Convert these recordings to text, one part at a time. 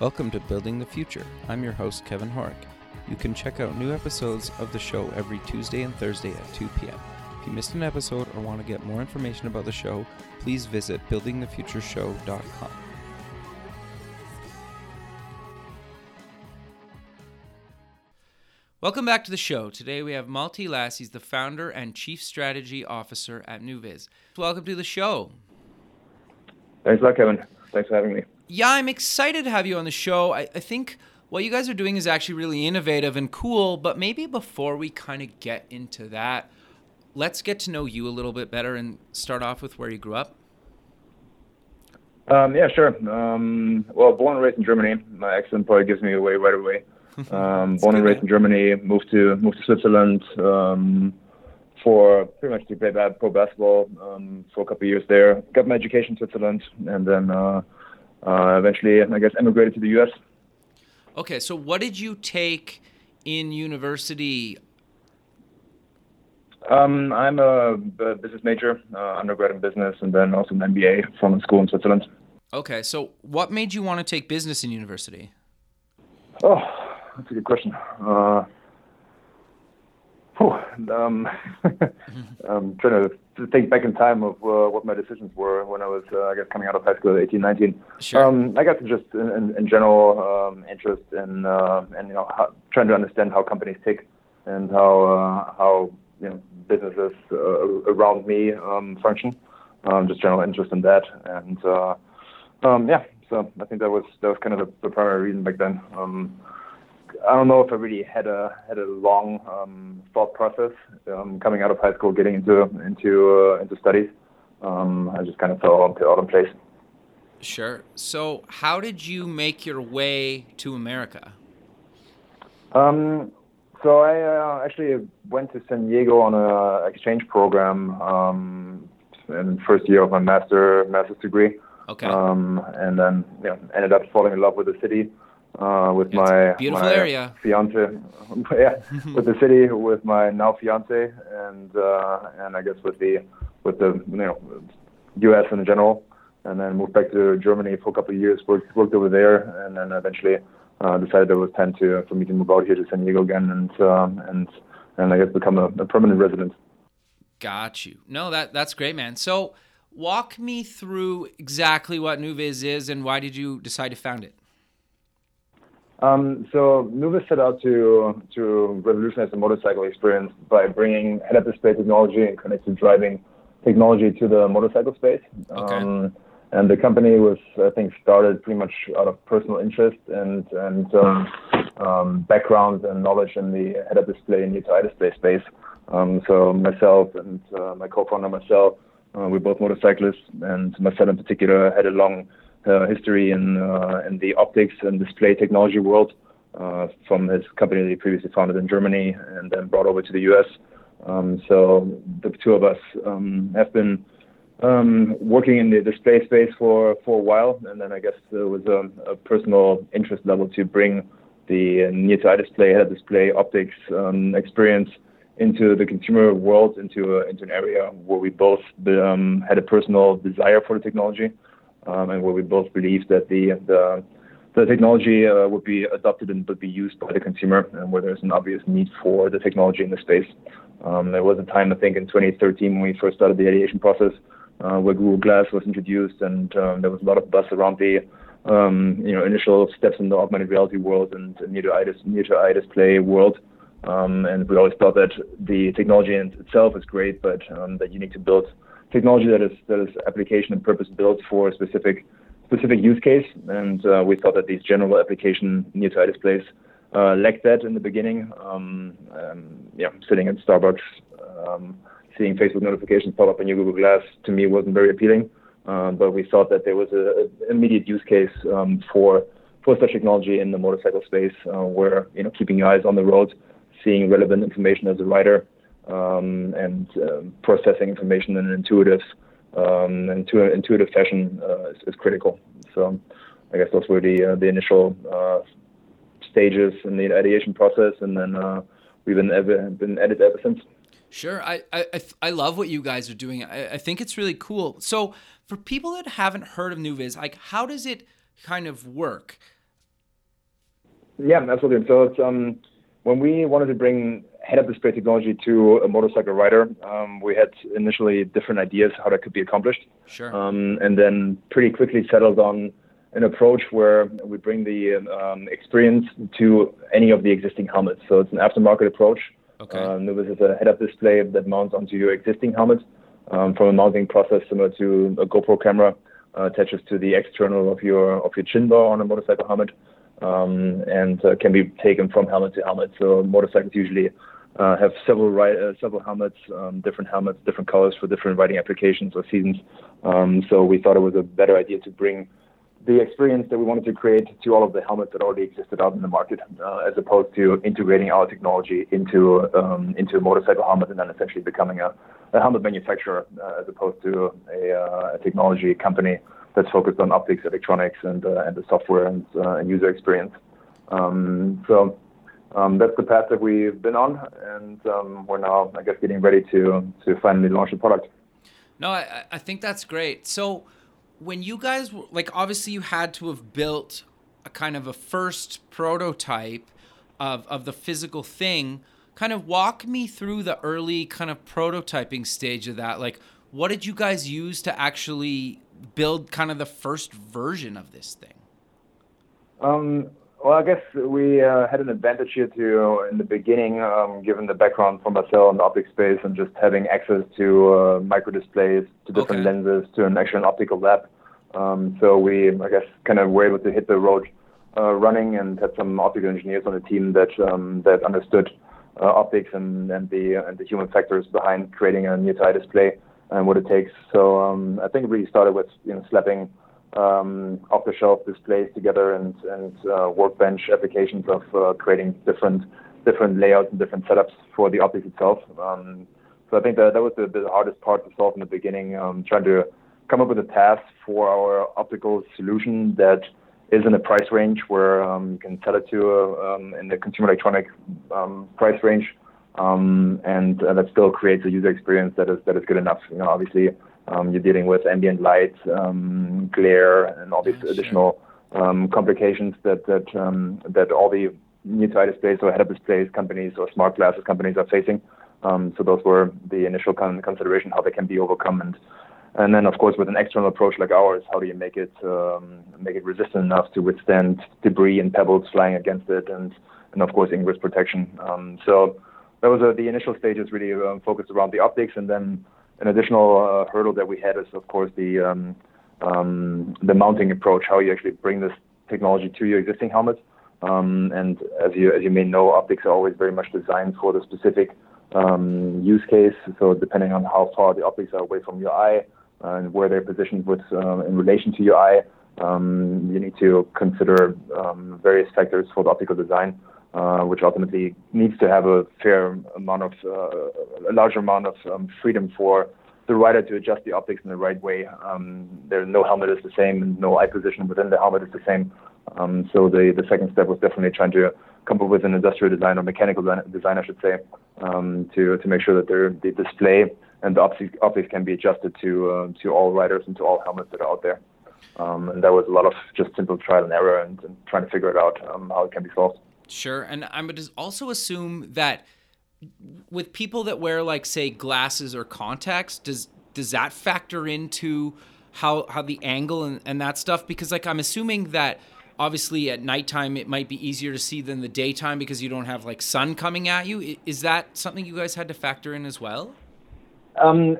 Welcome to Building the Future. I'm your host, Kevin Horek. You can check out new episodes of the show every Tuesday and Thursday at 2 p.m. If you missed an episode or want to get more information about the show, please visit buildingthefutureshow.com. Welcome back to the show. Today we have Malte Laass. He's the founder and chief strategy officer at NuViz. Welcome to the show. Thanks a lot, Kevin. Thanks for having me. Yeah, I'm excited to have you on the show. I, I think what you guys are doing is actually really innovative and cool, but maybe before we kind of get into that, let's get to know you a little bit better and start off with where you grew up. Um, yeah, sure. Um, well, born and raised in Germany. My accent probably gives me away right away. Um, born and raised in Germany. Moved to moved to Switzerland um, for pretty much to play bad pro basketball um, for a couple of years there. Got my education in Switzerland, and then uh, uh, eventually, I guess, emigrated to the U.S. Okay, so what did you take in university? Um, I'm a, business major, uh, undergrad in business, and then also an MBA from a school in Switzerland. Okay, so what made you want to take business in university? Oh, that's a good question. Uh, whew, um, I'm trying to think back in time of uh, what my decisions were when I was, uh, I guess, coming out of high school at 18, 19. Sure. Um, I guess just in, in, in general um, interest in uh, and you know how, trying to understand how companies tick and how uh, how you know businesses uh, around me um, function. Um, just general interest in that, and uh, um, yeah. So I think that was that was kind of the, the primary reason back then. I don't know if I really had a had a long um, thought process um, coming out of high school, getting into into uh, into studies. Um, I just kind of fell all, all in place. Sure. So, how did you make your way to America? Um, so I uh, actually went to San Diego on an exchange program um, in the first year of my master master's degree. Okay. Um, and then you know, ended up falling in love with the city uh, with It's my beautiful my area. fiance, yeah, with the city, with my now fiance, and uh, and I guess with the with the you know U.S. in general, and then moved back to Germany for a couple of years, worked worked over there, and then eventually uh, decided it was time to for me to move out here to San Diego again, and um, and and I guess become a, a permanent resident. Got you. No, that that's great, man. So, walk me through exactly what NuViz is and why did you decide to found it? Um, so NuViz set out to to revolutionize the motorcycle experience by bringing head-up display technology and connected driving technology to the motorcycle space. Okay. Um, and the company was, I think, started pretty much out of personal interest and and um, um, background and knowledge in the head-up display and near-eye display space. Um, so myself and uh, my co-founder Marcel, uh, we're both motorcyclists, and Marcel in particular had a long history in uh, in the optics and display technology world uh, from his company that he previously founded in Germany and then brought over to the U.S. Um, so the two of us um, have been um, working in the display space for, for a while, and then I guess there was a, a personal interest level to bring the near-eye display, head display, optics um, experience into the consumer world, into a, into an area where we both um, had a personal desire for the technology, um, and where we both believed that the the, the technology uh, would be adopted and would be used by the consumer, and where there's an obvious need for the technology in the space. Um, there was a time, I think, in 2013 when we first started the ideation process, uh, where Google Glass was introduced, and um, there was a lot of buzz around the um, you know initial steps in the augmented reality world and near to eye, near to eye display world. Um, and we always thought that the technology in itself is great, but um, that you need to build technology that is that is application and purpose built for a specific specific use case. And uh, we thought that these general application near to eye displays uh, lacked that in the beginning. Um, um, yeah, sitting at Starbucks, um, seeing Facebook notifications pop up on your Google Glass to me wasn't very appealing. Um, but we thought that there was an immediate use case um, for for such technology in the motorcycle space, uh, where you know keeping your eyes on the road, seeing relevant information as a rider, um, and um, processing information in an intuitive, um, into an intuitive fashion uh, is, is, critical. So, I guess those were the uh, the initial uh, stages in the ideation process, and then uh, we've been ever been at it ever since. Sure, I I, I love what you guys are doing. I, I think it's really cool. So, for people that haven't heard of NuViz, like how does it kind of work? Yeah, absolutely. So it's um, when we wanted to bring head-up display technology to a motorcycle rider, um, we had initially different ideas how that could be accomplished. Sure. Um, and then pretty quickly settled on an approach where we bring the um, experience to any of the existing helmets. So it's an aftermarket approach. Okay. Um, this is a head-up display that mounts onto your existing helmet um, from a mounting process similar to a GoPro camera. Uh, attaches to the external of your of your chin bar on a motorcycle helmet, um, and uh, can be taken from helmet to helmet. So motorcycles usually uh, have several uh, several helmets, um, different helmets, different colors for different riding applications or seasons. Um, so we thought it was a better idea to bring the experience that we wanted to create to all of the helmets that already existed out in the market, uh, as opposed to integrating our technology into um, into a motorcycle helmet and then essentially becoming a, a helmet manufacturer, uh, as opposed to a, uh, a, technology company that's focused on optics, electronics, and uh, and the software and, and user experience. Um, so. Um, that's the path that we've been on, and um, we're now, I guess, getting ready to to finally launch the product. No, I, I think that's great. So, when you guys were, like obviously you had to have built a kind of a first prototype of of the physical thing kind of walk me through the early kind of prototyping stage of that like what did you guys use to actually build kind of the first version of this thing um, well, I guess we uh, had an advantage here too in the beginning, um, given the background from Marcel the optic space and just having access to uh, micro displays, to different okay. lenses, to an actual optical lab. Um, so we, I guess, kind of were able to hit the road uh, running and had some optical engineers on the team that um, that understood uh, optics and, and the and the human factors behind creating a near-eye display and what it takes. So um, I think it really started with you know slapping um, off-the-shelf displays together and, and uh, workbench applications of uh, creating different different layouts and different setups for the optics itself. Um, so I think that that was the, the, hardest part to solve in the beginning, um, trying to come up with a path for our optical solution that is in a price range where um, you can sell it to uh, um, in the consumer electronic um, price range, um, and uh, that still creates a user experience that is that is good enough. You know, obviously um, you're dealing with ambient light, um, glare, and all these yeah, additional um, complications that that um, that all the near-eye displays or head-up displays companies or smart glasses companies are facing. Um, so those were the initial con- consideration how they can be overcome and and then of course with an external approach like ours, how do you make it um, make it resistant enough to withstand debris and pebbles flying against it and and of course ingress protection. so that was uh, the initial stages really focused around the optics and then an additional uh, hurdle that we had is, of course, the um, um, the mounting approach, how you actually bring this technology to your existing helmet. Um, and as you as you may know, optics are always very much designed for the specific um, use case. So depending on how far the optics are away from your eye and where they're positioned with uh, in relation to your eye, um, you need to consider um, various factors for the optical design. Uh, which ultimately needs to have a fair amount of, uh, a larger amount of um, freedom for the rider to adjust the optics in the right way. Um, there, no helmet is the same, and no eye position within the helmet is the same. Um, so the, the second step was definitely trying to come up with an industrial design or mechanical design, I should say, um, to to make sure that the display and the optics, optics can be adjusted to uh, to all riders and to all helmets that are out there. Um, and that was a lot of just simple trial and error and, and trying to figure it out um, how it can be solved. Sure, and I'm would also assume that with people that wear like say glasses or contacts, does does that factor into how how the angle and, and that stuff? Because like I'm assuming that obviously at nighttime it might be easier to see than the daytime because you don't have like sun coming at you. Is that something you guys had to factor in as well? Um,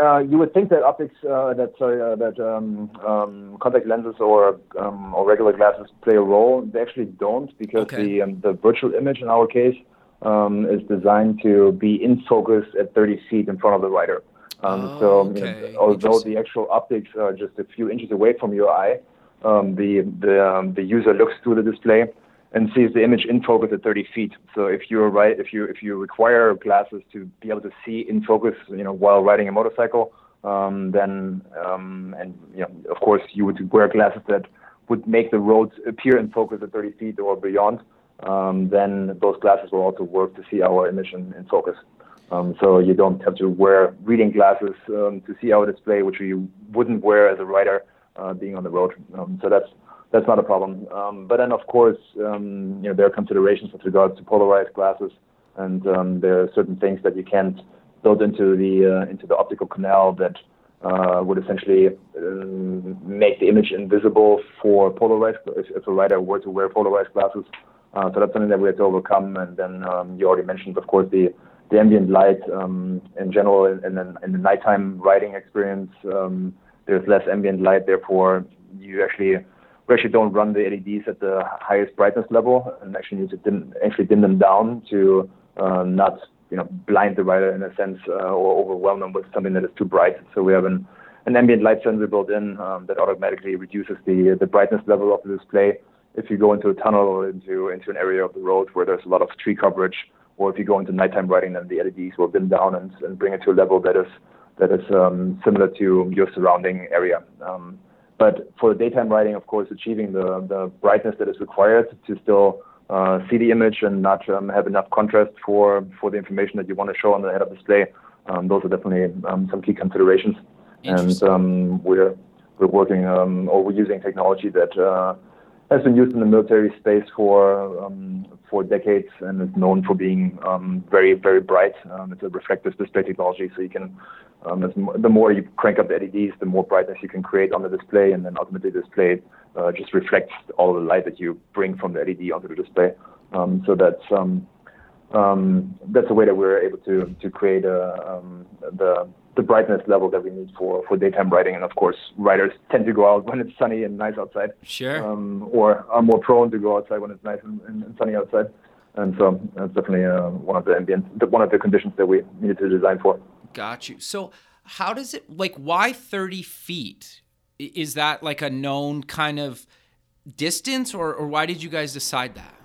uh, you would think that optics, uh, that sorry, uh, that um, um, contact lenses or um, or regular glasses play a role. They actually don't because okay. the um, the virtual image in our case um, is designed to be in focus at 30 feet in front of the rider. Oh, so okay. although the actual optics are just a few inches away from your eye, the the the user looks through the display and sees the image in focus at 30 feet. So if you're right, if you if you require glasses to be able to see in focus, you know, while riding a motorcycle, um, then um, and you know, of course, you would wear glasses that would make the roads appear in focus at 30 feet or beyond. Um, then those glasses will also work to see our image in, in focus. Um, so you don't have to wear reading glasses um, to see our display, which you wouldn't wear as a rider uh, being on the road. Um, so that's that's not a problem. Um, but then, of course, um, you know, there are considerations with regards to polarized glasses, and um, there are certain things that you can't build into the uh, into the optical canal that uh, would essentially um, make the image invisible for polarized if, if a writer were to wear polarized glasses. Uh, so that's something that we have to overcome. And then um, you already mentioned, of course, the the ambient light um, in general, and in, in, the nighttime writing experience, um, there's less ambient light. Therefore, you actually we actually don't run the LEDs at the highest brightness level, and actually need to dim, actually dim them down to uh, not you know blind the rider in a sense uh, or overwhelm them with something that is too bright. So we have an an ambient light sensor built in um, that automatically reduces the the brightness level of the display. If you go into a tunnel or into into an area of the road where there's a lot of tree coverage, or if you go into nighttime riding, then the LEDs will dim down and, and bring it to a level that is that is um, similar to your surrounding area. Um, but for the daytime writing, of course, achieving the, the brightness that is required to still uh, see the image and not um, have enough contrast for, for the information that you want to show on the head-up display, um, those are definitely um, some key considerations. And um, we're we're working um, or we're using technology that uh, has been used in the military space for um, for decades and is known for being um, very very bright. Um, it's a reflective display technology, so you can um, the more you crank up the LEDs, the more brightness you can create on the display, and then ultimately the display uh, just reflects all the light that you bring from the LED onto the display. Um, so that's um, that's a way that we're able to to create a, the the brightness level that we need for, for daytime writing. And of course, writers tend to go out when it's sunny and nice outside. Sure. Um, or are more prone to go outside when it's nice and, and sunny outside. And so that's definitely uh, one of the ambient, one of the conditions that we needed to design for. Got you. So how does it like? Why thirty feet? Is that like a known kind of distance, or or why did you guys decide that?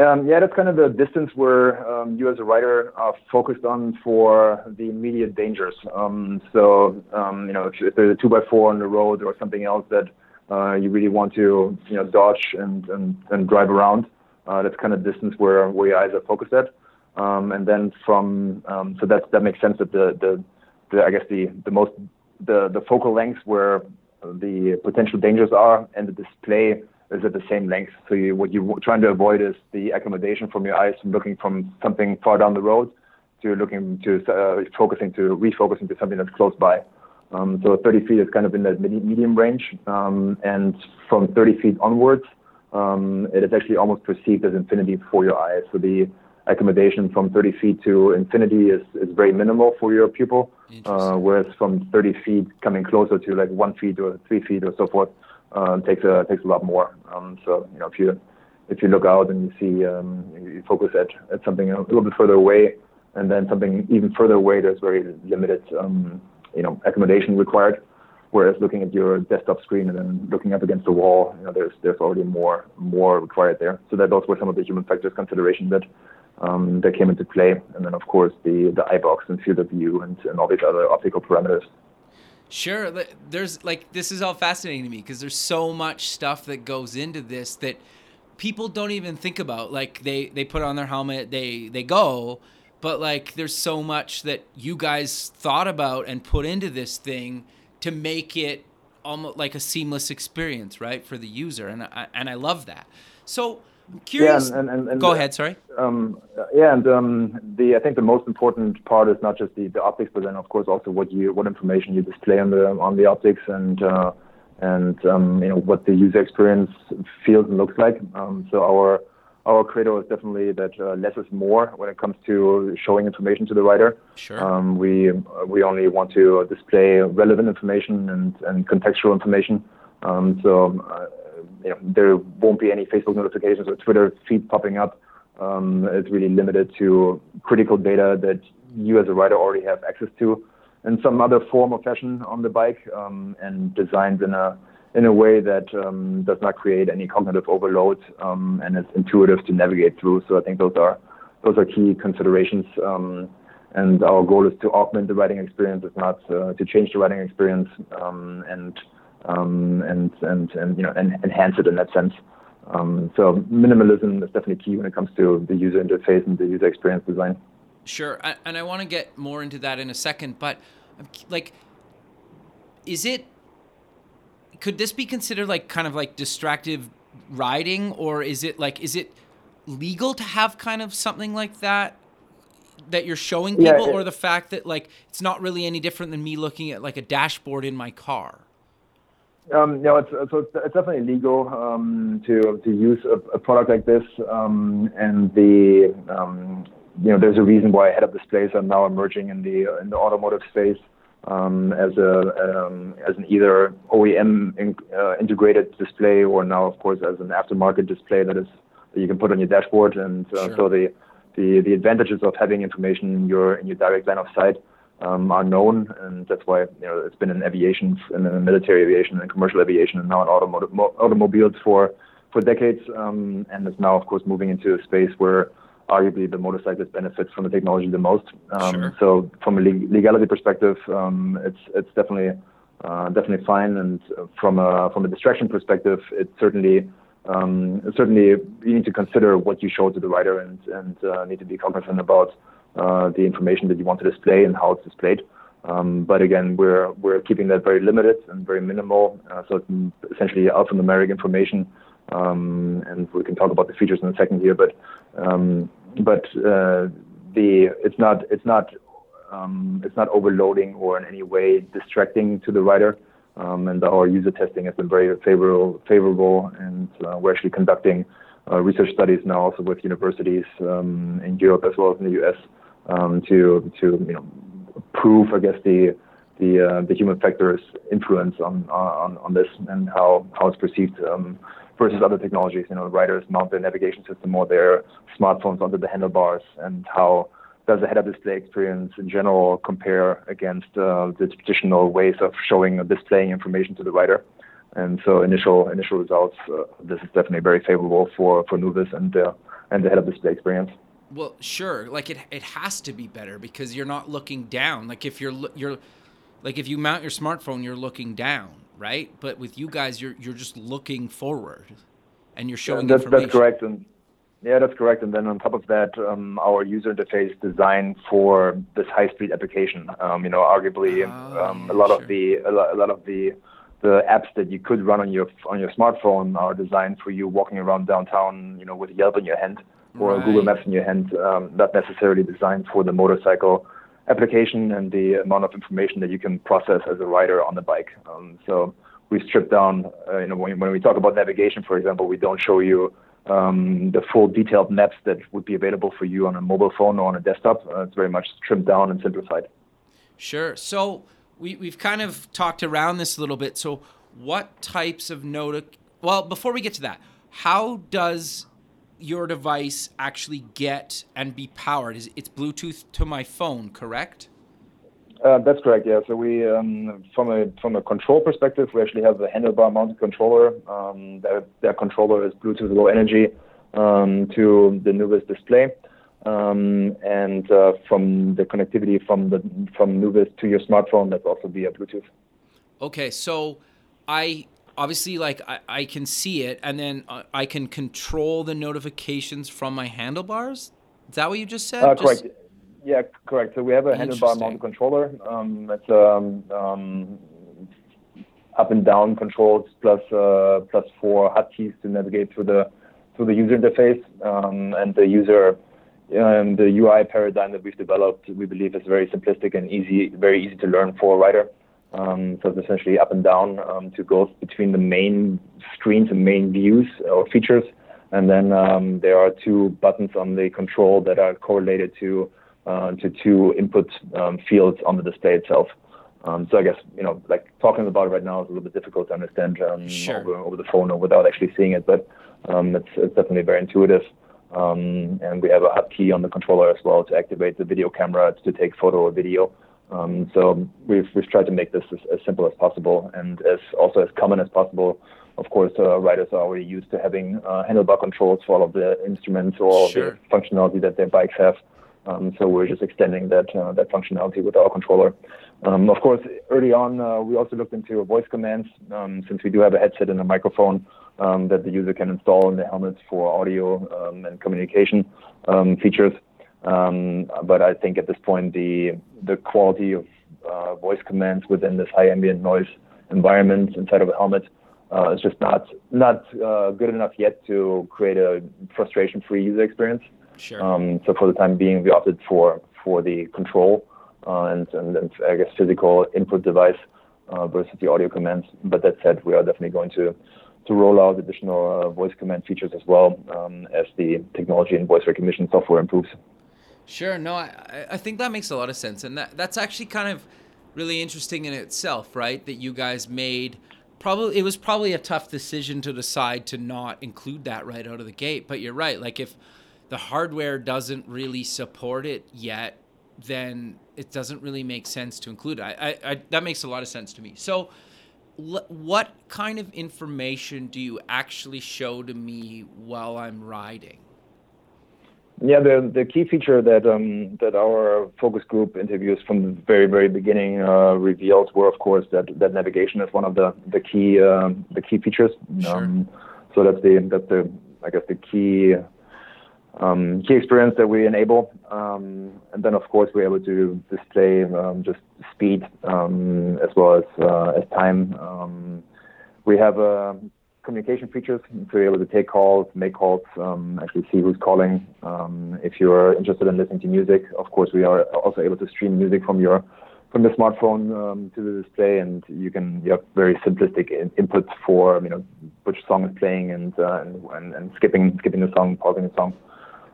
Um, yeah, that's kind of the distance where um, you as a writer are focused on for the immediate dangers. Um, so, um, you know, if, if, there's a two by four on the road or something else that uh, you really want to, you know, dodge and, and, and drive around, uh, that's kind of distance where, where your eyes are focused at. Um, and then from, um, so that, that makes sense that the, the, the, I guess the, the most, the, the focal length where the potential dangers are and the display is at the same length. So you, what you're trying to avoid is the accommodation from your eyes from looking from something far down the road to looking to uh, focusing to refocusing to something that's close by. Um, so 30 feet is kind of in that medium range, um, and from 30 feet onwards, um, it is actually almost perceived as infinity for your eyes. So the accommodation from 30 feet to infinity is, is very minimal for your pupil, uh, whereas from 30 feet coming closer to like one feet or three feet or so forth, uh, takes a takes a lot more. Um, so you know if you if you look out and you see um, you focus at, at something a little bit further away, and then something even further away, there's very limited um, you know accommodation required. Whereas looking at your desktop screen and then looking up against the wall, you know, there's there's already more more required there. So that those were some of the human factors consideration that um, that came into play. And then of course the the eye box and field of view and, and all these other optical parameters. Sure. There's like this is all fascinating to me because there's so much stuff that goes into this that people don't even think about. Like they they put on their helmet, they they go, but like there's so much that you guys thought about and put into this thing to make it almost like a seamless experience, right, for the user, and I, and I love that. So I'm curious. Yeah, and, and, and Go ahead. Sorry. Um, yeah, and um, the I think the most important part is not just the, the optics, but then of course also what you what information you display on the on the optics and uh, and um, you know what the user experience feels and looks like. Um, so our our credo is definitely that uh, less is more when it comes to showing information to the writer. Sure. Um, we we only want to display relevant information and, and contextual information. Um, so uh, you know, there won't be any Facebook notifications or Twitter feed popping up. Um, it's really limited to critical data that you as a writer already have access to in some other form or fashion on the bike um, and designed in a in a way that um, does not create any cognitive overload um, and it's intuitive to navigate through. So I think those are those are key considerations. Um, and our goal is to augment the writing experience, if not uh, to change the writing experience. Um, and um, and and and you know and enhance it in that sense. Um, so minimalism is definitely key when it comes to the user interface and the user experience design. Sure, and I want to get more into that in a second, but like, is it? could this be considered like kind of like distractive riding, or is it like is it legal to have kind of something like that that you're showing people, yeah, or the fact that like it's not really any different than me looking at like a dashboard in my car? Um, no, it's, so it's, it's definitely legal um, to to use a, a product like this, um, and the um, you know there's a reason why head-up displays are now emerging in the in the automotive space um, as a um, as an either OEM in, uh, integrated display or now of course as an aftermarket display that is that you can put on your dashboard, and uh, sure. so the the the advantages of having information in your in your direct line of sight um, are known, and that's why you know it's been in aviation, in, in military aviation, and commercial aviation, and now in automotive automobiles for for decades, um, and it's now of course moving into a space where arguably the motorcyclist benefits from the technology the most. Um, sure. So from a legality perspective, um, it's it's definitely uh, definitely fine, and from a from a distraction perspective, it certainly um, certainly you need to consider what you show to the rider and and uh, need to be cognizant about uh, the information that you want to display and how it's displayed. Um, but again, we're we're keeping that very limited and very minimal. Uh, so it's essentially alphanumeric information, um, and we can talk about the features in a second here. But um, but uh, the it's not it's not um, it's not overloading or in any way distracting to the writer. Um, and our user testing has been very favorable, favorable and uh, we're actually conducting uh, research studies now also with universities um, in Europe as well as in the US um, to to you know prove I guess the the uh, the human factor's influence on on on this and how how it's perceived um, versus other technologies. You know, riders mount their navigation system or their smartphones onto the handlebars and how does the head-up display experience in general compare against uh, the traditional ways of showing or displaying information to the rider? And so initial initial results, uh, this is definitely very favorable for for NuViz and uh, and the head-up display experience. Well, sure. Like it it has to be better because you're not looking down. Like if you're you're like if you mount your smartphone, you're looking down, right? But with you guys, you're you're just looking forward, and you're showing yeah, that's. That's correct. And yeah, that's correct. And then on top of that, um, our user interface designed for this high-speed application. Um, you know, arguably, oh, um, a lot sure. of the a lot, a lot of the the apps that you could run on your on your smartphone are designed for you walking around downtown, you know, with Yelp in your hand or right. Google Maps in your hand. Um, not necessarily designed for the motorcycle application and the amount of information that you can process as a rider on the bike. Um, so we strip down. Uh, you know, when, when we talk about navigation, for example, we don't show you um, the full detailed maps that would be available for you on a mobile phone or on a desktop. Uh, it's very much trimmed down and simplified. Sure. So we, we've kind of talked around this a little bit. So what types of noti- well, before we get to that, how does your device actually get and be powered? Is it's Bluetooth to my phone, correct? Uh, that's correct. Yeah. So we, um, from a from a control perspective, we actually have a handlebar mounted controller. Um, that that controller is Bluetooth Low Energy um, to the NuViz display, um, and uh, from the connectivity from the from NuViz to your smartphone, that's also via Bluetooth. Okay, so I obviously like I, I can see it, and then uh, I can control the notifications from my handlebars. Is that what you just said? Uh, correct. Just, yeah, correct. So we have a handlebar mounted controller. Um, it's um, um, up and down controls plus uh, plus four hotkeys to navigate through the through the user interface. Um, and the user um, the UI paradigm that we've developed, we believe, is very simplistic and easy, very easy to learn for a writer. Um, so it's essentially up and down um, to go between the main screens and main views or features. And then um, there are two buttons on the control that are correlated to uh, to two input um, fields on the display itself. Um, so I guess you know, like talking about it right now is a little bit difficult to understand um, sure. over, over, the phone or without actually seeing it, but um, it's, it's, definitely very intuitive. Um, and we have a hotkey on the controller as well to activate the video camera to take photo or video. Um, so we've we've tried to make this as, as, simple as possible and as also as common as possible. Of course, uh, riders are already used to having uh, handlebar controls for all of the instruments or all sure. the functionality that their bikes have. Um, so we're just extending that uh, that functionality with our controller. Um, of course, early on, uh, we also looked into voice commands um, since we do have a headset and a microphone um, that the user can install in the helmet for audio um, and communication um, but I think at this point, the the quality of uh, voice commands within this high ambient noise environment inside of a helmet uh, is just not not uh, good enough yet to create a frustration-free user experience. Sure. Um, so for the time being, we opted for for the control uh, and, and, and I guess physical input device uh, versus the audio commands. But that said, we are definitely going to to roll out additional uh, voice command features as well um, as the technology and voice recognition software improves. Sure. No, I, I think that makes a lot of sense, and that that's actually kind of really interesting in itself, right? That you guys made probably it was probably a tough decision to decide to not include that right out of the gate. But you're right. Like if the hardware doesn't really support it yet, then it doesn't really make sense to include it. I, I, I that makes a lot of sense to me. So, what kind of information do you actually show to me while I'm riding? Yeah, the the key feature that um, that our focus group interviews from the very very beginning uh, revealed were, of course, that, that navigation is one of the the key um, the key features. Sure. Um, so that's the that's the I guess the key um, key experience that we enable. Um, and then, of course, we're able to display um, just speed um, as well as uh, as time. Um, we have uh, communication features to be able to take calls, make calls, um, actually see who's calling. Um, if you're interested in listening to music, of course, we are also able to stream music from your from the smartphone um, to the display, and you can you have very simplistic in- input for you know which song is playing and, uh, and, and skipping skipping the song, pausing the song.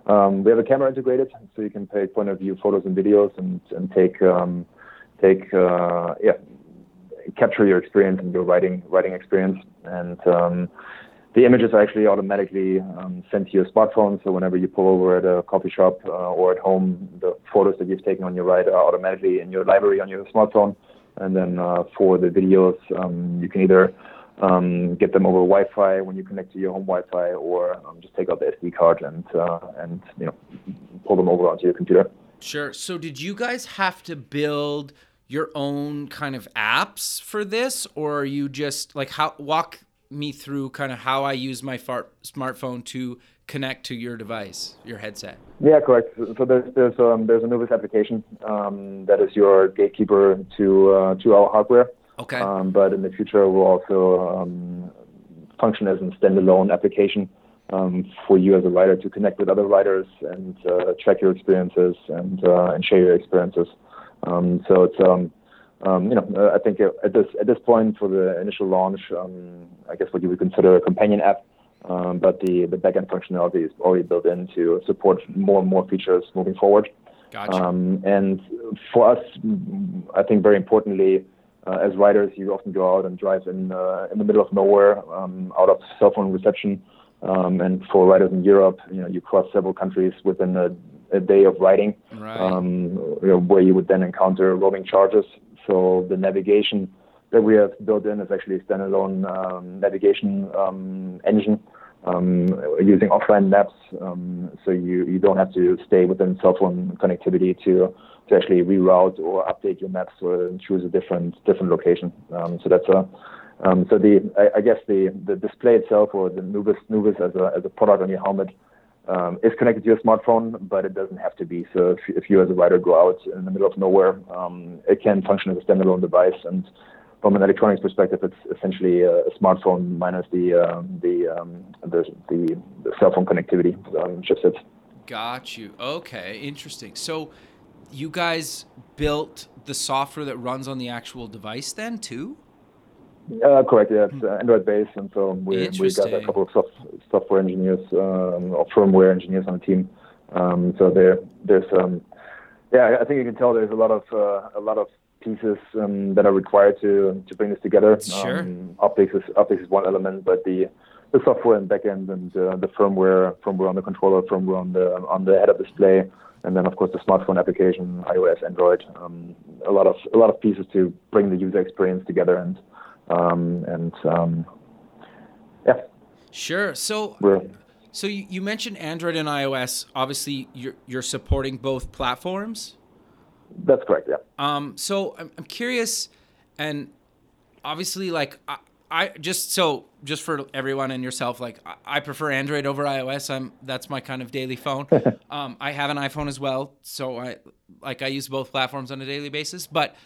Um, we have a camera integrated, so you can take point of view photos and videos and, and take um, take uh, yeah capture your experience and your writing writing experience. And um, the images are actually automatically um, sent to your smartphone. So whenever you pull over at a coffee shop uh, or at home, the photos that you've taken on your ride are automatically in your library on your smartphone. And then uh, for the videos, um, you can either um, get them over Wi-Fi when you connect to your home Wi-Fi, or um, just take out the SD card and uh, and you know pull them over onto your computer. Sure. So did you guys have to build your own kind of apps for this, or are you just like how walk me through kind of how I use my far- smartphone to connect to your device, your headset? Yeah, correct. So there's there's um, there's a NuViz application um, that is your gatekeeper to uh, to our hardware. Okay. Um, but in the future, we'll also um, function as a standalone application um, for you as a writer to connect with other writers and uh, track your experiences and uh, and share your experiences. Um, so it's um, um, you know uh, I think at this at this point for the initial launch, I guess what you would consider a companion app. Um, but the, the backend functionality is already built in to support more and more features moving forward. Gotcha. Um, and for us, I think very importantly, uh, as riders, you often go out and drive in uh, in the middle of nowhere, um, out of cell phone reception. Um, and for riders in Europe, you know, you cross several countries within a, a day of riding, right. um, where you would then encounter roaming charges. So the navigation that we have built in is actually a standalone um, navigation um, engine um, using offline maps. Um, so you, you don't have to stay within cell phone connectivity to to actually reroute or update your maps or choose a different different location. Um, so that's a um, so the I, I, guess the, the display itself or the NuViz NuViz as a as a product on your helmet um, is connected to your smartphone, but it doesn't have to be. So if, if you as a rider go out in the middle of nowhere, um, it can function as a standalone device. And from an electronics perspective, it's essentially a, smartphone minus the um, the, um, the, the the cell phone connectivity um, chipsets. Got you. Okay, interesting. So you guys built the software that runs on the actual device then too? Uh, correct. Yeah, it's uh, Android based, and so we we got a couple of soft, software engineers um, or firmware engineers on the team. Um, so there there's um, yeah, I think you can tell there's a lot of uh, a lot of pieces um, that are required to to bring this together. Sure. Um, optics is optics is one element, but the the software and backend and uh, the firmware firmware on the controller, firmware on the on the head-up display and then of course the smartphone application, iOS, Android, um, a lot of a lot of pieces to bring the user experience together and um, and um, yeah. Sure. So. We're, so you, you mentioned Android and iOS. Obviously, you're you're supporting both platforms. That's correct. Yeah. Um. So I'm I'm curious, and obviously, like I, I just so just for everyone and yourself, like I prefer Android over iOS. I'm that's my kind of daily phone. um, I have an iPhone as well, so I like I use both platforms on a daily basis. But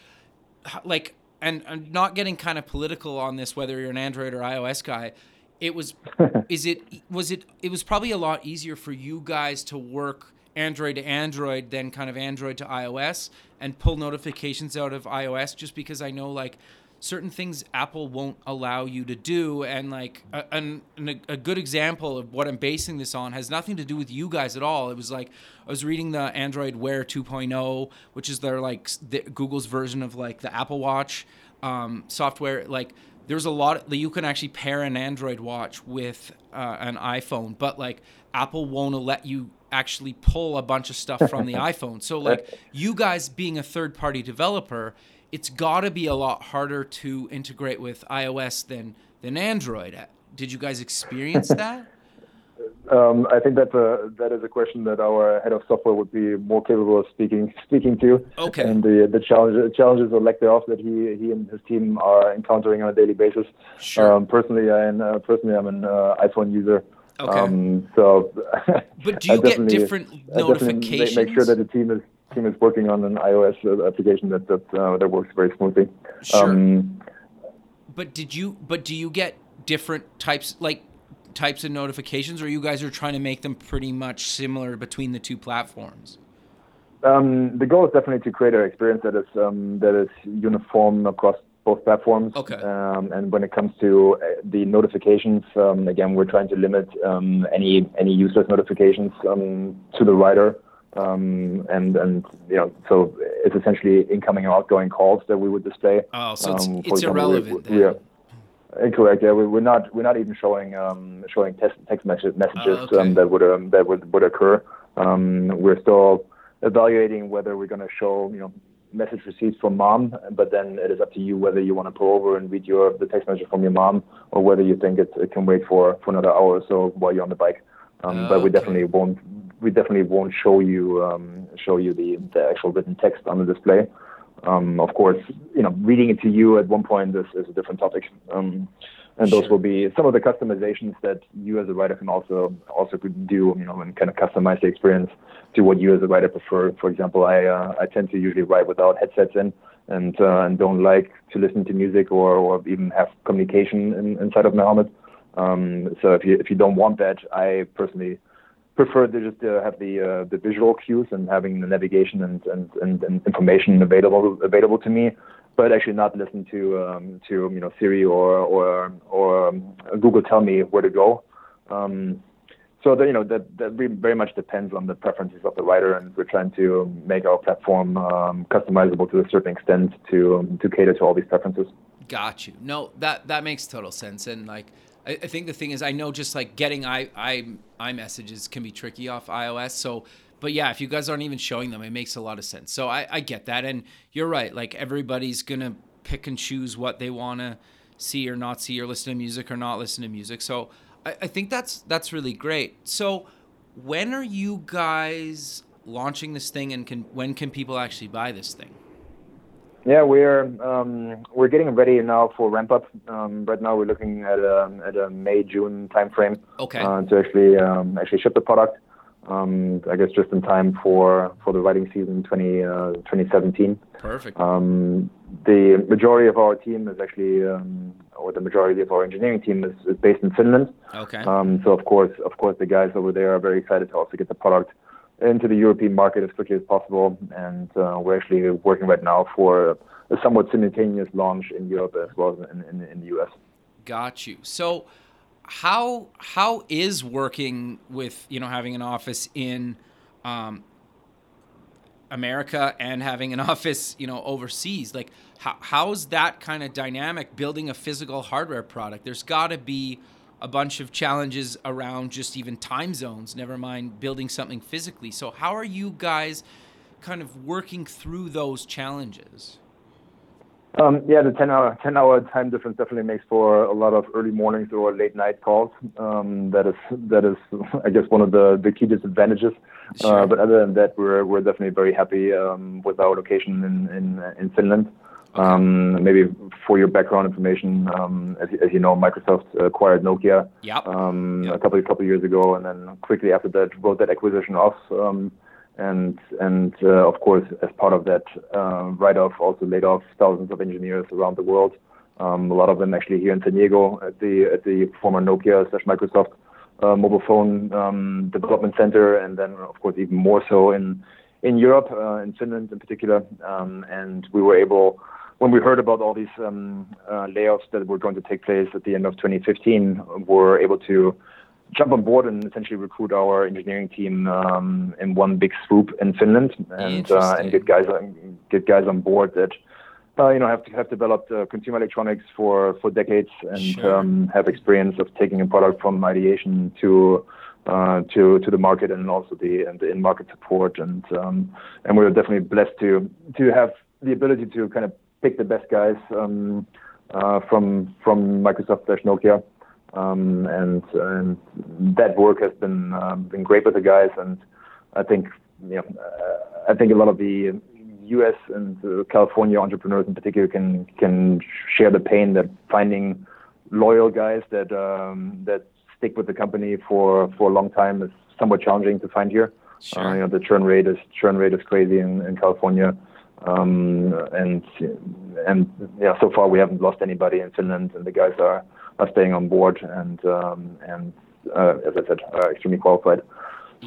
like and, I'm not getting kind of political on this, whether you're an Android or iOS guy, it was, is it, was it, it was probably a lot easier for you guys to work Android to Android than kind of Android to iOS and pull notifications out of iOS just because I know like certain things Apple won't allow you to do. And like a, an, a good example of what I'm basing this on has nothing to do with you guys at all. It was like I was reading the Android Wear 2.0, which is their like the, Google's version of like the Apple Watch um, software. Like there's a lot that you can actually pair an Android watch with uh, an iPhone, but like Apple won't let you actually pull a bunch of stuff from the iPhone. So like you guys being a third party developer, it's got to be a lot harder to integrate with iOS than than Android. Did you guys experience that? Um, I think that's a that is a question that our head of software would be more capable of speaking speaking to. Okay. And the the challenges challenges or lack thereof that he he and his team are encountering on a daily basis. Sure. Um, personally, I uh, personally I'm an uh, iPhone user. Okay. Um, so. But do you get different notifications? Make sure that the team is team is working on an iOS application that that uh, that works very smoothly. Sure. Um, but did you? But do you get different types like types of notifications, or you guys are trying to make them pretty much similar between the two platforms? Um, the goal is definitely to create an experience that is um, that is uniform across both platforms. Okay. Um, and when it comes to uh, the notifications, um, again, we're trying to limit um, any any useless notifications um, to the writer. Um, and and you know, so it's essentially incoming and outgoing calls that we would display. Oh, so it's, um, it's example, irrelevant. We, we, yeah, incorrect. Yeah, we, are not we're not even showing um, showing text, text messages oh, okay. um, that would um, that would would occur. Um, we're still evaluating whether we're going to show you know message received from mom, but then it is up to you whether you want to pull over and read your the text message from your mom or whether you think it, it can wait for, for another hour or so while you're on the bike. Um, oh, but we okay. definitely won't we definitely won't show you um, show you the, the actual written text on the display. Um, of course, you know, reading it to you at one point is, is a different topic, um, and sure. those will be some of the customizations that you as a writer can also also could do, you know, and kind of customize the experience to what you as a writer prefer. For example, I uh, I tend to usually write without headsets in, and uh, and don't like to listen to music or, or even have communication in, inside of my helmet. Um, so if you if you don't want that, I personally prefer to just uh, have the uh, the visual cues and having the navigation and, and, and, and, information available available to me, but actually not listen to um, to you know Siri or or or um, Google tell me where to go. Um, so that you know that that very much depends on the preferences of the writer, and we're trying to make our platform um, customizable to a certain extent to um, to cater to all these preferences. Got you. No, that that makes total sense, and like I, I think the thing is, I know just like getting i i i messages can be tricky off iOS. So, but yeah, if you guys aren't even showing them, it makes a lot of sense. So I, I get that, and you're right. Like everybody's gonna pick and choose what they want to see or not see, or listen to music or not listen to music. So I, I think that's that's really great. So when are you guys launching this thing, and can when can people actually buy this thing? Yeah, we're um, we're getting ready now for ramp up. Um, right now, we're looking at a at a May June timeframe okay. uh, to actually um, actually ship the product. Um, I guess just in time for for the writing season 20, uh, 2017. Perfect. Um, the majority of our team is actually, um, or the majority of our engineering team is, is based in Finland. Okay. so of course, of course, the guys over there are very excited to also get the product into the European market as quickly as possible. And uh, we're actually working right now for a somewhat simultaneous launch in Europe as well as in, in, in the US. Got you. So, how how is working with you know having an office in um, America and having an office you know overseas? Like, how how's that kind of dynamic? Building a physical hardware product, there's got to be a bunch of challenges around just even time zones, never mind building something physically. So, how are you guys kind of working through those challenges? Um, yeah, the 10 hour, 10 hour time difference definitely makes for a lot of early mornings or late night calls. Um, that is, that is, I guess, one of the, the key disadvantages. Sure. Uh, but other than that, we're, we're definitely very happy um, with our location in, in, in Finland. Um, maybe for your background information, um, as, as, you know, Microsoft acquired Nokia yep. Um, yep. a couple a couple of years ago, and then quickly after that wrote that acquisition off. Um, and and uh, of course, as part of that uh, write-off, also laid off thousands of engineers around the world. Um, a lot of them actually here in San Diego at the at the former Nokia slash Microsoft uh, mobile phone um, development center, and then of course even more so in in Europe, uh, in Finland in particular. Um, and we were able, when we heard about all these um, uh, layoffs that were going to take place at the end of 2015, were able to jump on board and essentially recruit our engineering team um, in one big swoop in Finland, and uh, and get guys get guys on board that uh, you know, have have developed uh, consumer electronics for for decades and sure. um, have experience of taking a product from ideation to uh, to to the market and also the and the in market support. And um, and we are definitely blessed to to have the ability to kind of pick the best guys um, uh, from from Microsoft slash Nokia. Um, and, and that work has been um, been great with the guys, and I think you know, uh, I think a lot of the U.S. and uh, California entrepreneurs in particular can can share the pain that finding loyal guys that um, that stick with the company for for a long time is somewhat challenging to find here. Sure. Uh, you know, the churn rate is churn rate is crazy in, in California, um, and and yeah, so far we haven't lost anybody in Finland, and the guys are are staying on board and um, and uh, as I said, are extremely qualified.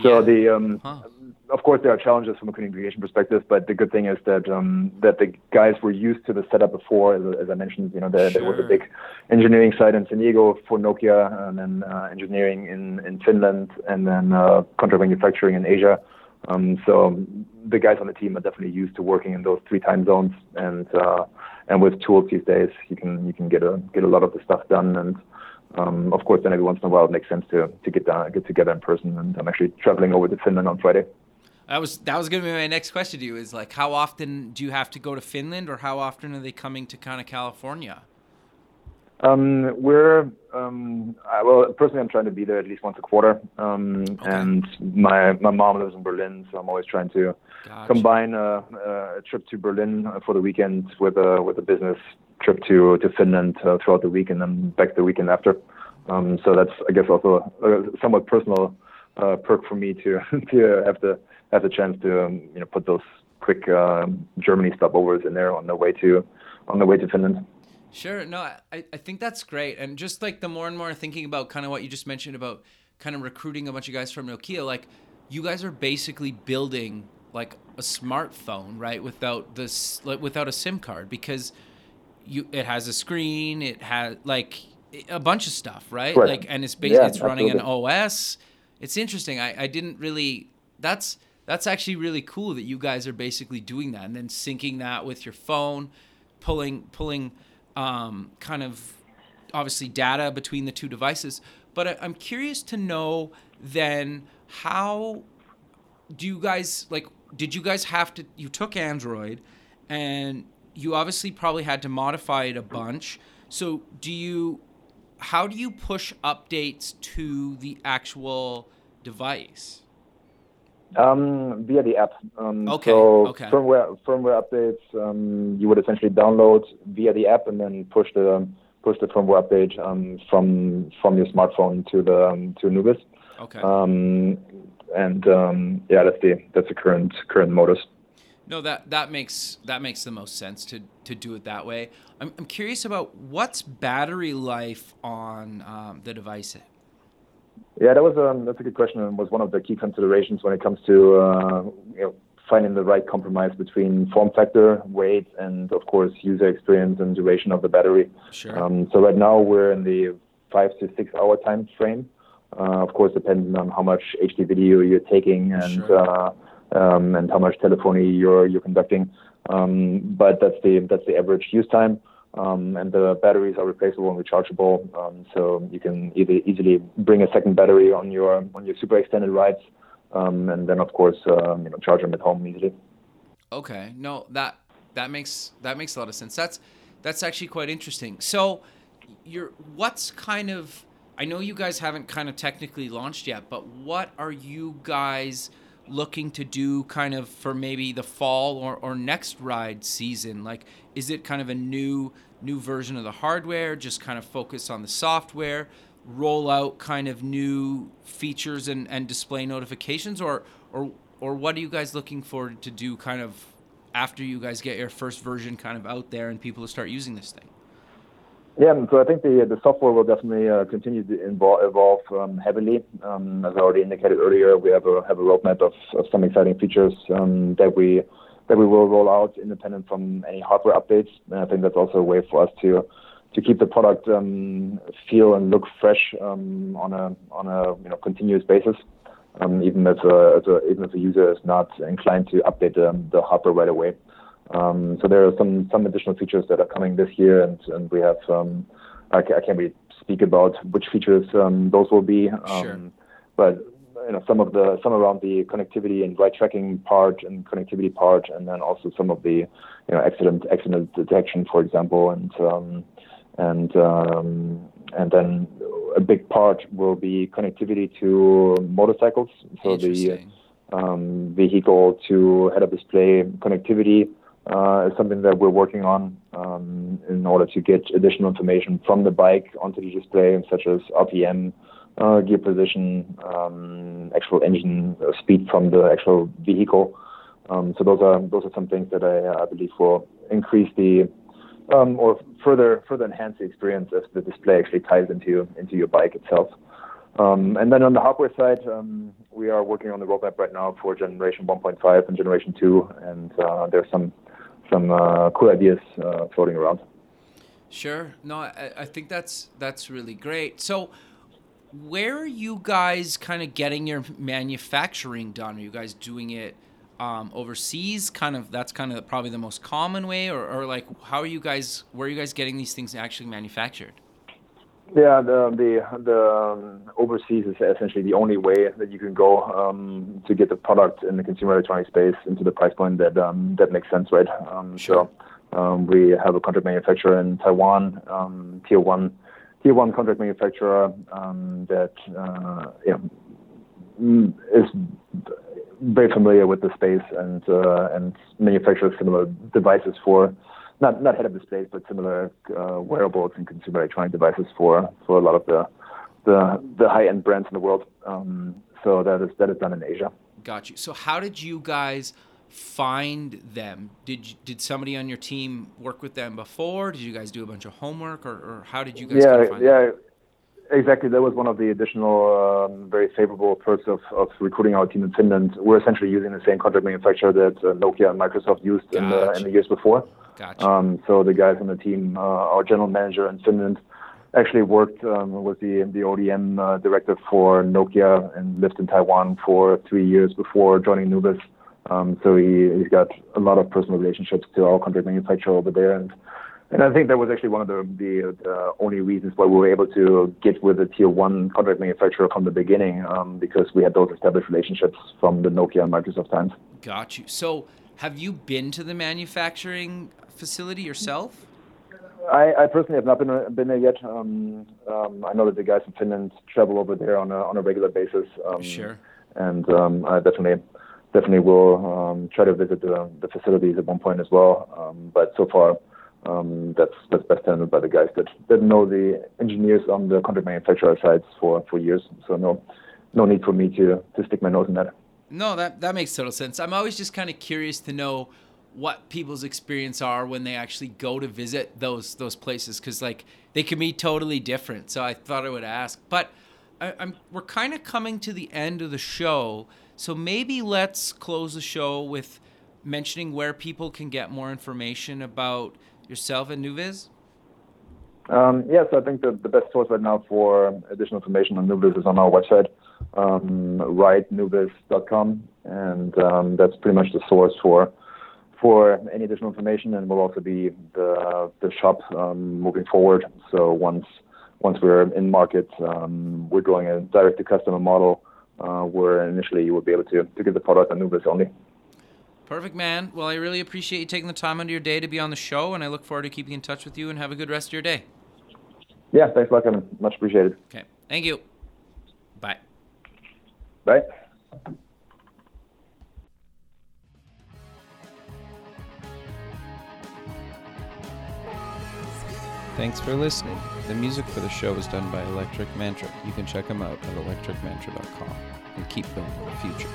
So yeah. the um, huh of course, there are challenges from a communication perspective, but the good thing is that um, that the guys were used to the setup before. As, as I mentioned, you know, there, sure. there, was a big engineering side in San Diego for Nokia, and then uh, engineering in, in Finland, and then uh, contract manufacturing in Asia. Um, so the guys on the team are definitely used to working in those three time zones, and uh, and with tools these days, you can you can get a get a lot of the stuff done and. Um, of course, then every once in a while it makes sense to to get down, get together in person. And I'm actually traveling over to Finland on Friday. That was that was going to be my next question to you. Is like, how often do you have to go to Finland, or how often are they coming to kind of California? Um, we're um, I, well, personally, I'm trying to be there at least once a quarter. Um, okay. And my my mom lives in Berlin, so I'm always trying to gotcha. combine a, a, trip to Berlin for the weekend with a with a business trip to to Finland uh, throughout the week, and then back the weekend after. Um, so that's I guess also a, a somewhat personal uh, perk for me to to have the have the chance to um, you know put those quick uh, Germany stopovers in there on the way to on the way to Finland. Sure. No, I, I think that's great. And just like the more and more thinking about kind of what you just mentioned about kind of recruiting a bunch of guys from Nokia, like you guys are basically building like a smartphone, right? Without this, like, without a SIM card because you, it has a screen, it has like a bunch of stuff, right? right. Like, and it's basically, yeah, it's running absolutely. an OS. It's interesting. I, I didn't really, that's, that's actually really cool that you guys are basically doing that and then syncing that with your phone, pulling pulling um, kind of obviously data between the two devices. But I, I'm curious to know then how do you guys like? Did you guys have to? You took Android, and you obviously probably had to modify it a bunch. So do you? How do you push updates to the actual device? Um, via the app. Um, okay. So okay. firmware firmware updates um, you would essentially download via the app and then push the push the firmware update um, from from your smartphone to the um, to NuViz. Okay. Um, and um, yeah, that's the that's the current current modus. No, that that makes that makes the most sense to to do it that way. I'm I'm curious about what's battery life on um, the device yeah, that was um, that's a good question and was one of the key considerations when it comes to uh, you know, finding the right compromise between form factor, weight, and of course user experience and duration of the battery. Sure. Um, so right now we're in the five to six hour time frame. Uh, of course, depending on how much HD video you're taking and sure. uh, um, and how much telephony you're you're conducting. Um, but that's the that's the average use time. Um, and the batteries are replaceable and rechargeable, um, so you can either easily bring a second battery on your on your super extended rides, um, and then of course um, you know charge them at home easily. Okay, no that that makes that makes a lot of sense. That's that's actually quite interesting. So, you're what's kind of I know you guys haven't kind of technically launched yet, but what are you guys looking to do kind of for maybe the fall or, or next ride season? Like, is it kind of a new new version of the hardware, just kind of focus on the software, roll out kind of new features and, and display notifications, or or or what are you guys looking forward to do kind of after you guys get your first version kind of out there and people start using this thing? Yeah, so I think the the software will definitely uh, continue to evolve um, heavily. Um, as I already indicated earlier, we have a have a roadmap of, of some exciting features um, that we that we will roll out independent from any hardware updates. And I think that's also a way for us to to keep the product um, feel and look fresh um, on a on a you know continuous basis. Um, even if a, if a, even if a user is not inclined to update the, the hardware right away. Um, so there are some some additional features that are coming this year, and and we have um, I, I can't really speak about which features um, those will be, um, Sure. but you know some of the some around the connectivity and ride tracking part and connectivity part, and then also some of the you know accident accident detection, for example, and um, and um, and then a big part will be connectivity to motorcycles. So the um, vehicle to head-up display connectivity uh, is something that we're working on um, in order to get additional information from the bike onto the display, such as RPM, uh, gear position, um, actual engine uh, speed from the actual vehicle. Um, so those are those are some things that I, I believe will increase the um, or further further enhance the experience as the display actually ties into into your bike itself. Um, and then on the hardware side, um, we are working on the roadmap right now for generation 1.5 and generation 2, and uh, there's some some uh, cool ideas uh, floating around. Sure. No, I, I think that's that's really great. So, where are you guys kind of getting your manufacturing done? Are you guys doing it um, overseas? Kind of that's kind of probably the most common way, or, or like how are you guys? Where are you guys getting these things actually manufactured? Yeah, the the, the um, overseas is essentially the only way that you can go um, to get the product in the consumer electronics space into the price point that um, that makes sense, right? Um, Sure. So um, we have a contract manufacturer in Taiwan, um, tier one, tier one contract manufacturer um, that uh, you mm, is very familiar with the space and uh, and manufactures similar devices for not not head-up displays, but similar uh, wearables and consumer electronic devices for for a lot of the the, the high-end brands in the world. Um, so that is that is done in Asia. Got you. So how did you guys find them? Did you, did somebody on your team work with them before? Did you guys do a bunch of homework, or, or how did you guys kind Yeah, of find them? yeah, exactly. That was one of the additional um, very favorable perks of, of recruiting our team in Finland. We're essentially using the same contract manufacturer that uh, Nokia and Microsoft used in the in the years before. Gotcha. Um, so the guys on the team, uh, our general manager in Finland, actually worked um, was the the ODM uh, director for Nokia and lived in Taiwan for three years before joining NuViz. Um, so he he's got a lot of personal relationships to our contract manufacturer over there, and and I think that was actually one of the the, the only reasons why we were able to get with a tier one contract manufacturer from the beginning, um, because we had those established relationships from the Nokia and Microsoft times. Got you. So, have you been to the manufacturing facility yourself? I, I personally have not been been there yet. Um, um, I know that the guys in Finland travel over there on a on a regular basis. Um, Sure. And um, I definitely definitely will um, try to visit the, the facilities at one point as well. Um, but so far, um, that's that's best handled by the guys that, that know the engineers on the contract manufacturer sides for, for years. So no no need for me to to stick my nose in that. No, that that makes total sense. I'm always just kind of curious to know what people's experience are when they actually go to visit those those places because like they can be totally different. So I thought I would ask, but I, I'm we're kind of coming to the end of the show, so maybe let's close the show with mentioning where people can get more information about yourself and Nuviz. Um, yes, I think the, the best source right now for additional information on NuViz is on our website, um, ridenuviz.com, and um, that's pretty much the source for for any additional information, and will also be the the shop um, moving forward. So once once we're in market, um, we're doing a direct to customer model, uh, where initially you will be able to to get the product on NuViz only. Perfect, man. Well, I really appreciate you taking the time out of your day to be on the show, and I look forward to keeping in touch with you. And have a good rest of your day. Yeah, thanks a lot, Kevin. Much appreciated. Okay. Thank you. Bye. Bye. Thanks for listening. The music for the show is done by Electric Mantra. You can check them out at electricmantra.com and keep building the future.